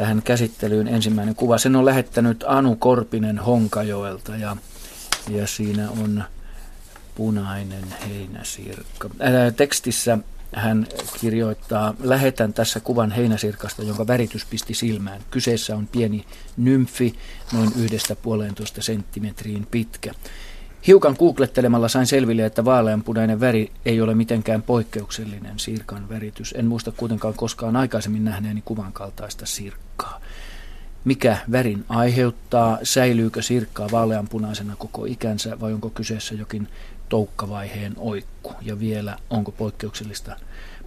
tähän käsittelyyn ensimmäinen kuva. Sen on lähettänyt Anu Korpinen Honkajoelta ja, ja siinä on punainen heinäsirkka. Ää, tekstissä hän kirjoittaa, lähetän tässä kuvan heinäsirkasta, jonka väritys pisti silmään. Kyseessä on pieni nymfi, noin yhdestä puolentoista senttimetriin pitkä. Hiukan googlettelemalla sain selville, että vaaleanpunainen väri ei ole mitenkään poikkeuksellinen sirkan väritys. En muista kuitenkaan koskaan aikaisemmin nähneeni kuvan kaltaista sirkkaa. Mikä värin aiheuttaa? Säilyykö sirkkaa vaaleanpunaisena koko ikänsä vai onko kyseessä jokin toukkavaiheen oikku? Ja vielä, onko poikkeuksellista,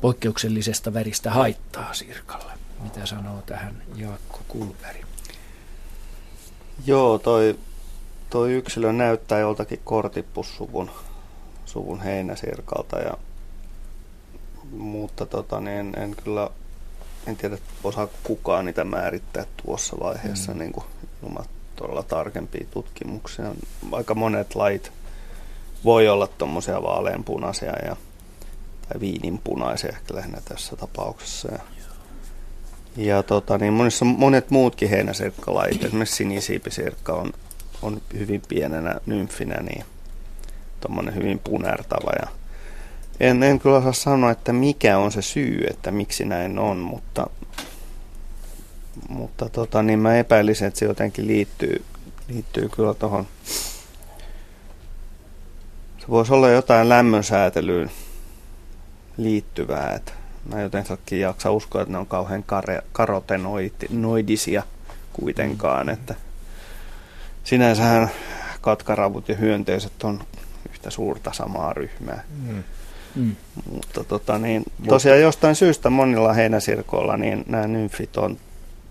poikkeuksellisesta väristä haittaa sirkalle? Mitä sanoo tähän Jaakko Kulveri? Joo, toi tuo yksilö näyttää joltakin kortippussuvun suvun heinäsirkalta, ja, mutta tota, niin en, en kyllä en tiedä, osaa kukaan niitä määrittää tuossa vaiheessa mm. niin kuin, ilman todella tarkempia tutkimuksia. Aika monet lait voi olla tuommoisia vaaleanpunaisia ja, tai viininpunaisia ehkä lähinnä tässä tapauksessa. Ja, ja tota, niin monissa, monet muutkin heinäsirkkalajit, esimerkiksi sinisiipisirkka on on hyvin pienenä nymfinä, niin tuommoinen hyvin punertava. Ja en, en kyllä osaa sanoa, että mikä on se syy, että miksi näin on, mutta, mutta tota, niin mä epäilisin, että se jotenkin liittyy, liittyy kyllä tuohon. Se voisi olla jotain lämmönsäätelyyn liittyvää, että mä jotenkin jaksa uskoa, että ne on kauhean karotenoidisia kuitenkaan, että sinänsähän katkaravut ja hyönteiset on yhtä suurta samaa ryhmää. Mm. Mm. Mutta tota, niin, tosiaan jostain syystä monilla heinäsirkoilla niin nämä nymfit on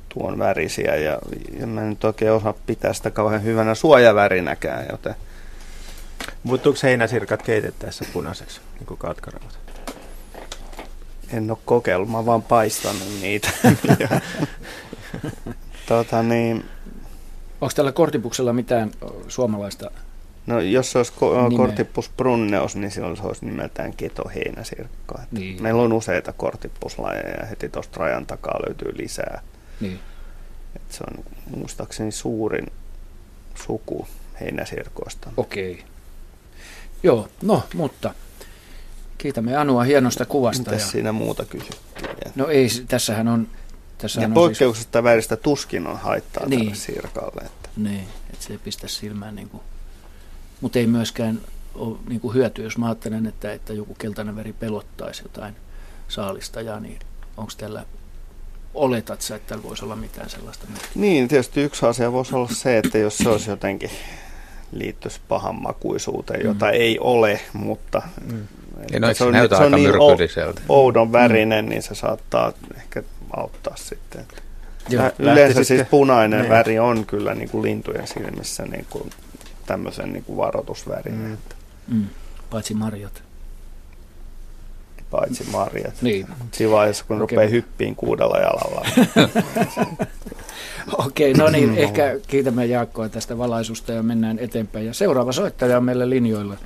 tuon värisiä ja, ja mä en nyt oikein osaa pitää sitä kauhean hyvänä suojavärinäkään, joten... Muuttuuko heinäsirkat keitettäessä punaiseksi, niin kuin katkaravat? En ole kokeillut, mä vaan paistanut niitä. tota, niin, Onko tällä kortipuksella mitään suomalaista No jos se olisi ko- kortipus brunneus, niin silloin se olisi nimeltään ketoheinäsirkka. Niin. Meillä on useita kortipuslajeja ja heti tuosta rajan takaa löytyy lisää. Niin. Et se on muistaakseni suurin suku heinäsirkoista. Okei. Okay. Joo, no mutta kiitämme Anua hienosta kuvasta. Mitäs ja... siinä muuta kysyttiin? No ei, tässähän on tässä ja poikkeuksesta siis... väristä tuskin on haittaa niin. tälle sirkalle. Että. Niin, että se ei pistä silmään. Niin kuin... Mutta ei myöskään ole niin kuin hyötyä, jos mä ajattelen, että, että joku keltainen väri pelottaisi jotain saalistajaa, niin onko tällä oletat sä, että tällä voisi olla mitään sellaista? Niin, tietysti yksi asia voisi olla se, että jos se olisi jotenkin liittyisi pahanmakuisuuteen, jota mm. ei ole, mutta mm. Niin, no, se, on, se on niin oudon värinen, mm. niin se saattaa auttaa sitten. Joo, Yleensä siis punainen niin. väri on kyllä niin kuin lintujen silmissä niin kuin tämmöisen niin kuin varoitusvärin. Mm. Mm. Paitsi marjat. Paitsi marjat. Niin. Siinä vaiheessa, kun okay. rupeaa hyppiin kuudella jalalla. Okei, okay, no niin, ehkä kiitämme Jaakkoa tästä valaisusta ja mennään eteenpäin. Ja seuraava soittaja on meille linjoilla.